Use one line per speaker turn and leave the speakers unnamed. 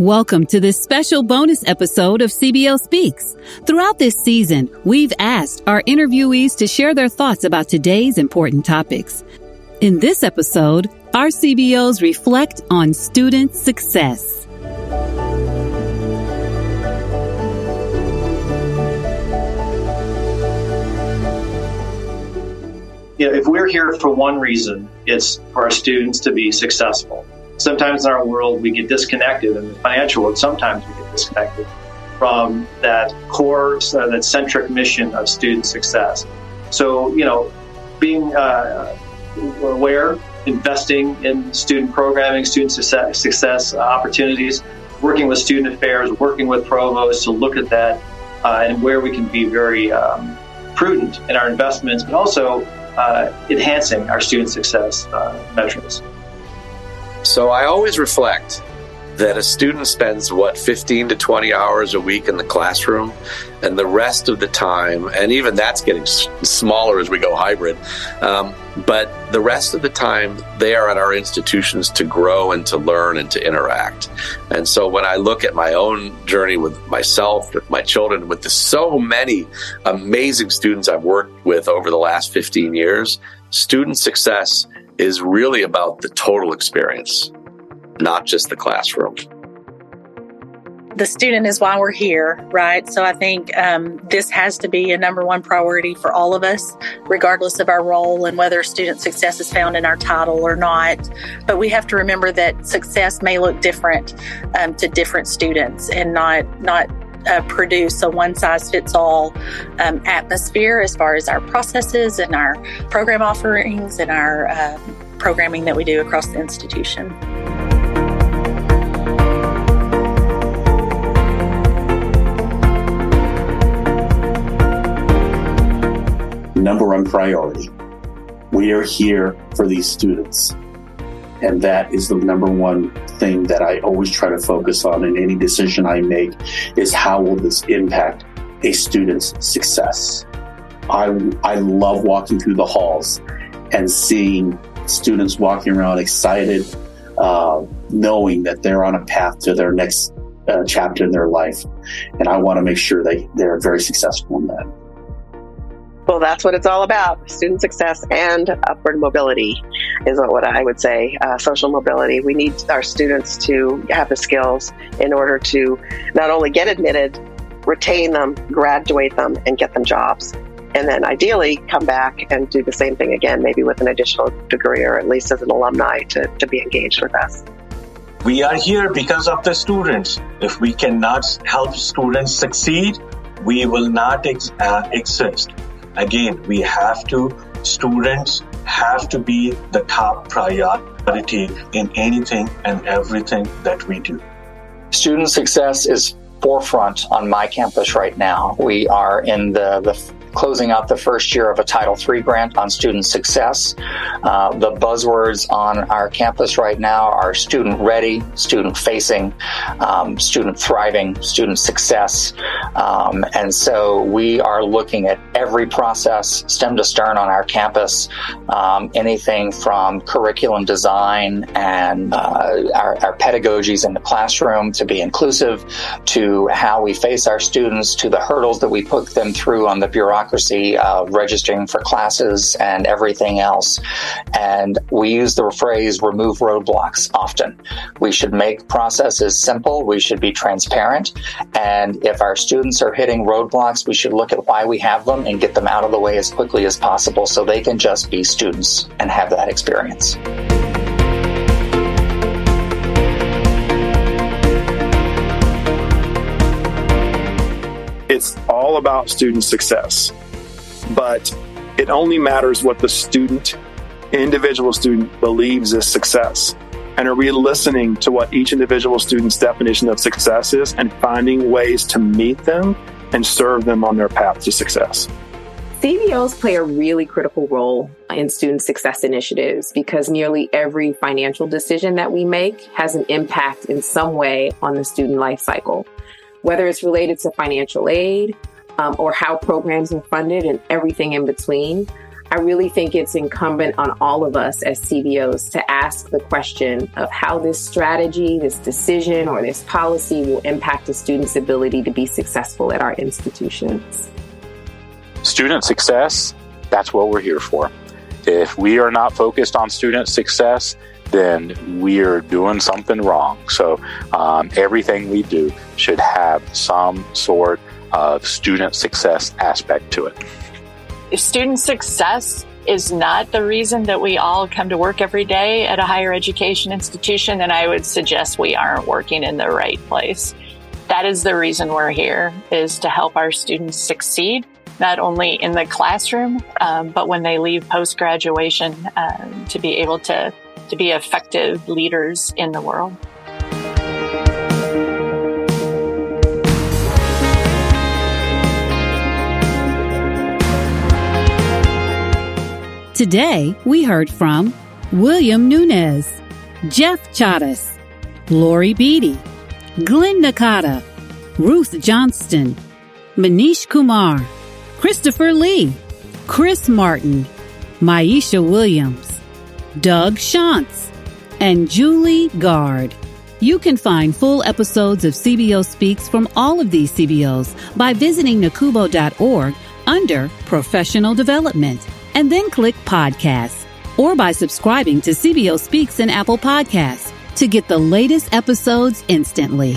Welcome to this special bonus episode of CBO Speaks. Throughout this season, we've asked our interviewees to share their thoughts about today's important topics. In this episode, our CBOs reflect on student success.
You know, if we're here for one reason, it's for our students to be successful. Sometimes in our world we get disconnected in the financial world. Sometimes we get disconnected from that core uh, that centric mission of student success. So you know being uh, aware investing in student programming student success, opportunities working with student affairs working with provosts to look at that uh, and where we can be very um, prudent in our investments but also uh, enhancing our student success uh, measures
so I always reflect that a student spends what 15 to 20 hours a week in the classroom and the rest of the time and even that's getting smaller as we go hybrid um, but the rest of the time they are at our institutions to grow and to learn and to interact. And so when i look at my own journey with myself with my children with the so many amazing students i've worked with over the last 15 years student success is really about the total experience, not just the classroom.
The student is why we're here, right? So I think um, this has to be a number one priority for all of us, regardless of our role and whether student success is found in our title or not. But we have to remember that success may look different um, to different students and not not uh, produce a one size fits all um, atmosphere as far as our processes and our program offerings and our uh, programming that we do across the institution.
Number one priority. We are here for these students. And that is the number one thing that I always try to focus on in any decision I make is how will this impact a student's success? I, I love walking through the halls and seeing students walking around excited, uh, knowing that they're on a path to their next uh, chapter in their life. And I want to make sure they, they're very successful in that.
Well, that's what it's all about student success and upward mobility is what I would say. Uh, social mobility. We need our students to have the skills in order to not only get admitted, retain them, graduate them, and get them jobs. And then ideally come back and do the same thing again, maybe with an additional degree or at least as an alumni to, to be engaged with us.
We are here because of the students. If we cannot help students succeed, we will not ex- uh, exist. Again, we have to, students have to be the top priority in anything and everything that we do.
Student success is forefront on my campus right now. We are in the, the closing out the first year of a Title III grant on student success. Uh, the buzzwords on our campus right now are student ready, student facing, um, student thriving, student success. Um, and so we are looking at every process, stem to stern, on our campus, um, anything from curriculum design and uh, our, our pedagogies in the classroom to be inclusive, to how we face our students, to the hurdles that we put them through on the bureaucracy bureaucracy of uh, registering for classes and everything else. And we use the phrase remove roadblocks often. We should make processes simple. We should be transparent. And if our students are hitting roadblocks, we should look at why we have them and get them out of the way as quickly as possible so they can just be students and have that experience.
About student success. But it only matters what the student, individual student, believes is success. And are we listening to what each individual student's definition of success is and finding ways to meet them and serve them on their path to success?
CBOs play a really critical role in student success initiatives because nearly every financial decision that we make has an impact in some way on the student life cycle whether it's related to financial aid um, or how programs are funded and everything in between. I really think it's incumbent on all of us as CBOs to ask the question of how this strategy, this decision, or this policy will impact a student's ability to be successful at our institutions.
Student success, that's what we're here for. If we are not focused on student success, then we are doing something wrong. So um, everything we do should have some sort of student success aspect to it.
If student success is not the reason that we all come to work every day at a higher education institution, then I would suggest we aren't working in the right place. That is the reason we're here, is to help our students succeed, not only in the classroom, um, but when they leave post graduation, uh, to be able to, to be effective leaders in the world.
Today, we heard from William Nunez, Jeff Chavez, Lori Beatty, Glenn Nakata, Ruth Johnston, Manish Kumar, Christopher Lee, Chris Martin, Maisha Williams, Doug Shantz, and Julie Gard. You can find full episodes of CBO Speaks from all of these CBOs by visiting nacubo.org under Professional Development and then click Podcasts or by subscribing to CBO Speaks in Apple Podcasts to get the latest episodes instantly.